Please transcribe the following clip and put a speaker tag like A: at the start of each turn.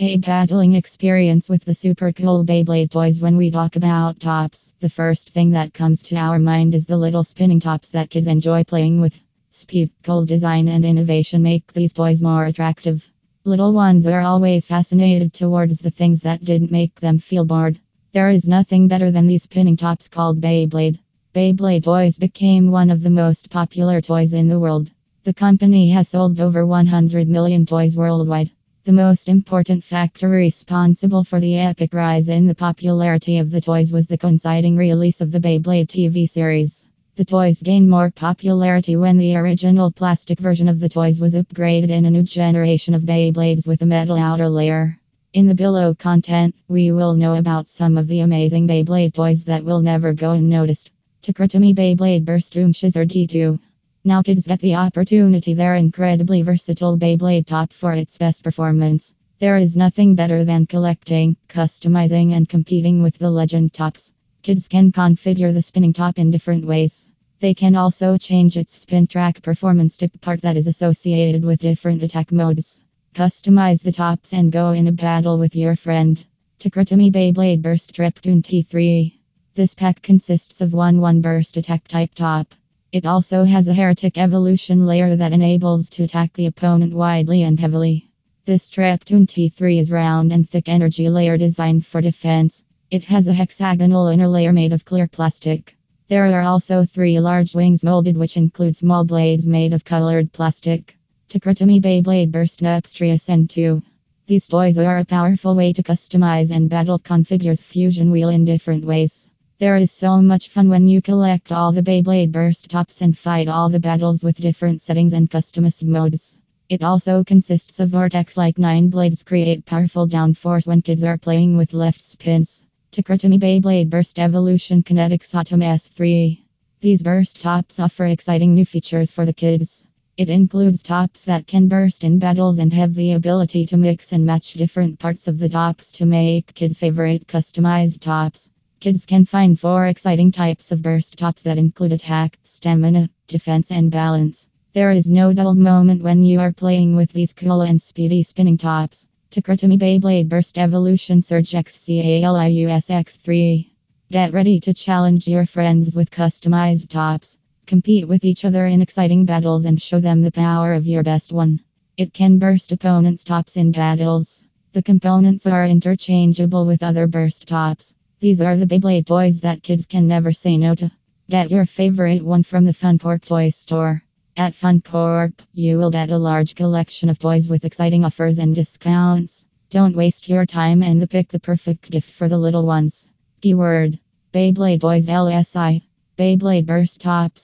A: A battling experience with the super cool Beyblade toys. When we talk about tops, the first thing that comes to our mind is the little spinning tops that kids enjoy playing with. Speed, cool design, and innovation make these toys more attractive. Little ones are always fascinated towards the things that didn't make them feel bored. There is nothing better than these spinning tops called Beyblade. Beyblade toys became one of the most popular toys in the world. The company has sold over 100 million toys worldwide. The most important factor responsible for the epic rise in the popularity of the toys was the coinciding release of the Beyblade TV series. The toys gained more popularity when the original plastic version of the toys was upgraded in a new generation of Beyblades with a metal outer layer. In the below content, we will know about some of the amazing Beyblade toys that will never go unnoticed. Takara Tomy Beyblade Burst Boom Scissor D2 now kids get the opportunity their incredibly versatile Beyblade top for its best performance. There is nothing better than collecting, customizing and competing with the legend tops. Kids can configure the spinning top in different ways. They can also change its spin track performance tip part that is associated with different attack modes. Customize the tops and go in a battle with your friend. Takara Tomy Beyblade Burst Treptune T3. This pack consists of one 1 burst attack type top. It also has a heretic evolution layer that enables to attack the opponent widely and heavily. This Treptune T3 is round and thick energy layer designed for defense. It has a hexagonal inner layer made of clear plastic. There are also three large wings molded which include small blades made of colored plastic. Takara Tomy Beyblade Burst Nepstrius N2. These toys are a powerful way to customize and battle configures fusion wheel in different ways. There is so much fun when you collect all the Beyblade burst tops and fight all the battles with different settings and customized modes. It also consists of vortex like 9 blades create powerful downforce when kids are playing with left spins. Takara Tomy Beyblade Burst Evolution Kinetics Atom S3. These burst tops offer exciting new features for the kids. It includes tops that can burst in battles and have the ability to mix and match different parts of the tops to make kids' favorite customized tops. Kids can find four exciting types of burst tops that include attack, stamina, defense, and balance. There is no dull moment when you are playing with these cool and speedy spinning tops. Takara Tomy Beyblade Burst Evolution Surge XCALIUS X3. Get ready to challenge your friends with customized tops. Compete with each other in exciting battles and show them the power of your best one. It can burst opponents' tops in battles. The components are interchangeable with other burst tops. These are the Beyblade toys that kids can never say no to. Get your favorite one from the Funcorp Toy Store. At Funcorp, you will get a large collection of toys with exciting offers and discounts. Don't waste your time and pick the perfect gift for the little ones. Keyword Beyblade Toys LSI Beyblade Burst Tops